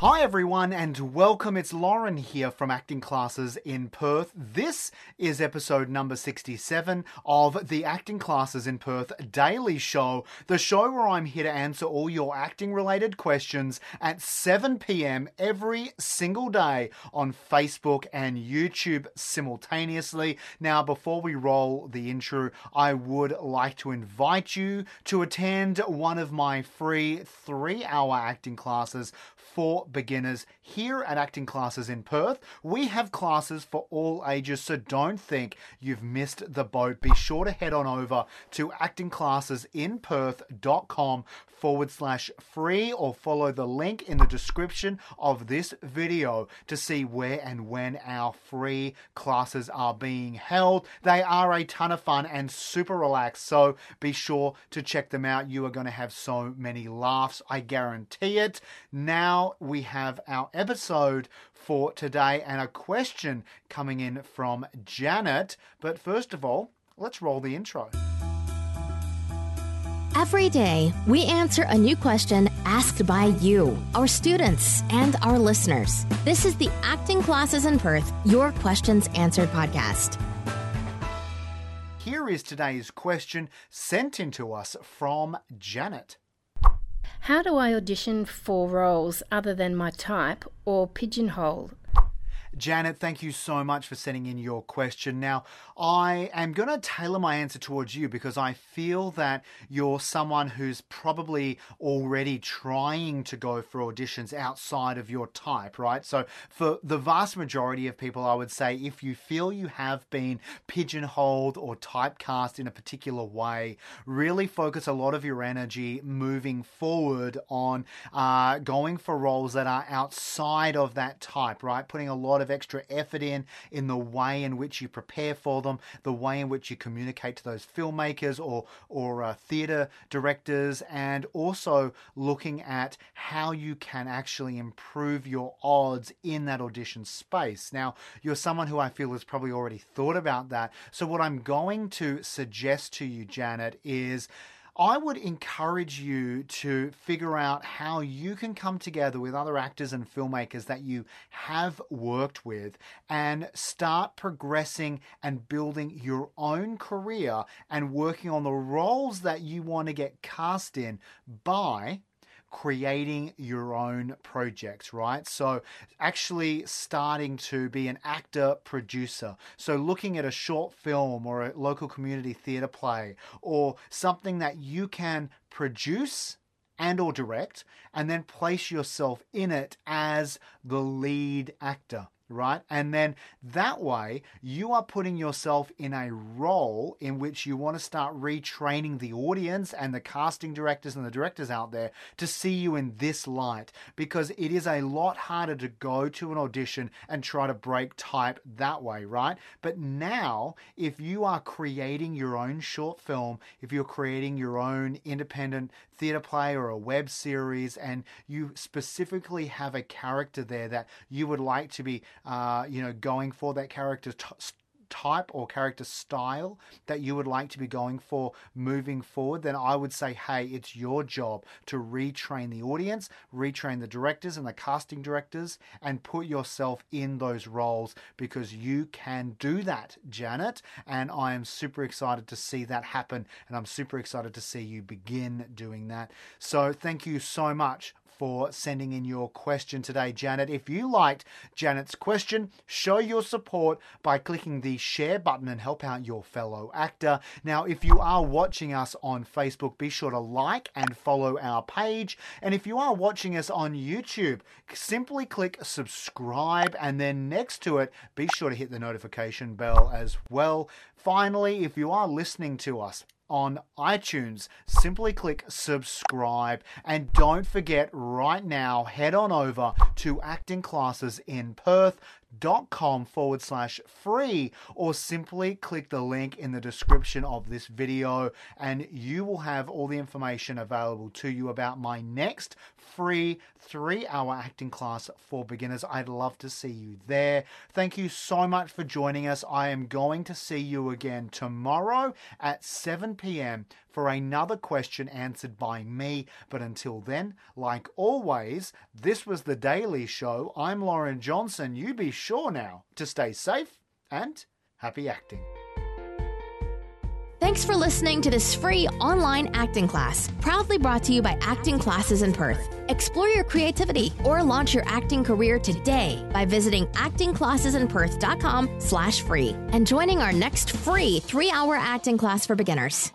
Hi everyone and welcome. It's Lauren here from Acting Classes in Perth. This is episode number 67 of the Acting Classes in Perth Daily Show, the show where I'm here to answer all your acting related questions at 7 p.m. every single day on Facebook and YouTube simultaneously. Now, before we roll the intro, I would like to invite you to attend one of my free three hour acting classes for beginners here at Acting Classes in Perth. We have classes for all ages, so don't think you've missed the boat. Be sure to head on over to actingclassesinperth.com forward slash free or follow the link in the description of this video to see where and when our free classes are being held. They are a ton of fun and super relaxed, so be sure to check them out. You are going to have so many laughs, I guarantee it. Now we have our episode for today and a question coming in from Janet. But first of all, let's roll the intro. Every day, we answer a new question asked by you, our students, and our listeners. This is the Acting Classes in Perth Your Questions Answered podcast. Here is today's question sent in to us from Janet. How do I audition for roles other than my type or pigeonhole? Janet, thank you so much for sending in your question. Now, I am going to tailor my answer towards you because I feel that you're someone who's probably already trying to go for auditions outside of your type, right? So, for the vast majority of people, I would say if you feel you have been pigeonholed or typecast in a particular way, really focus a lot of your energy moving forward on uh, going for roles that are outside of that type, right? Putting a lot of of extra effort in in the way in which you prepare for them, the way in which you communicate to those filmmakers or or uh, theater directors, and also looking at how you can actually improve your odds in that audition space. Now, you're someone who I feel has probably already thought about that. So what I'm going to suggest to you, Janet, is I would encourage you to figure out how you can come together with other actors and filmmakers that you have worked with and start progressing and building your own career and working on the roles that you want to get cast in by creating your own projects, right? So, actually starting to be an actor producer. So, looking at a short film or a local community theatre play or something that you can produce and or direct and then place yourself in it as the lead actor right? And then that way you are putting yourself in a role in which you want to start retraining the audience and the casting directors and the directors out there to see you in this light because it is a lot harder to go to an audition and try to break type that way, right? But now, if you are creating your own short film, if you're creating your own independent theater play or a web series and you specifically have a character there that you would like to be uh, you know, going for that character t- type or character style that you would like to be going for moving forward, then I would say, hey, it's your job to retrain the audience, retrain the directors and the casting directors, and put yourself in those roles because you can do that, Janet. And I am super excited to see that happen. And I'm super excited to see you begin doing that. So thank you so much for sending in your question today, Janet. If you liked Janet's question, show your support by clicking the share button and help out your fellow actor. Now, if you are watching us on Facebook, be sure to like and follow our page. And if you are watching us on YouTube, simply click subscribe and then next to it, be sure to hit the notification bell as well. Finally, if you are listening to us, on iTunes. Simply click subscribe and don't forget right now, head on over to Acting Classes in Perth com forward slash free or simply click the link in the description of this video and you will have all the information available to you about my next free three hour acting class for beginners. I'd love to see you there. Thank you so much for joining us. I am going to see you again tomorrow at 7 p.m. for another question answered by me. But until then, like always, this was The Daily Show. I'm Lauren Johnson. You be sure now to stay safe and happy acting. Thanks for listening to this free online acting class, proudly brought to you by Acting Classes in Perth. Explore your creativity or launch your acting career today by visiting actingclassesinperth.com slash free and joining our next free three-hour acting class for beginners.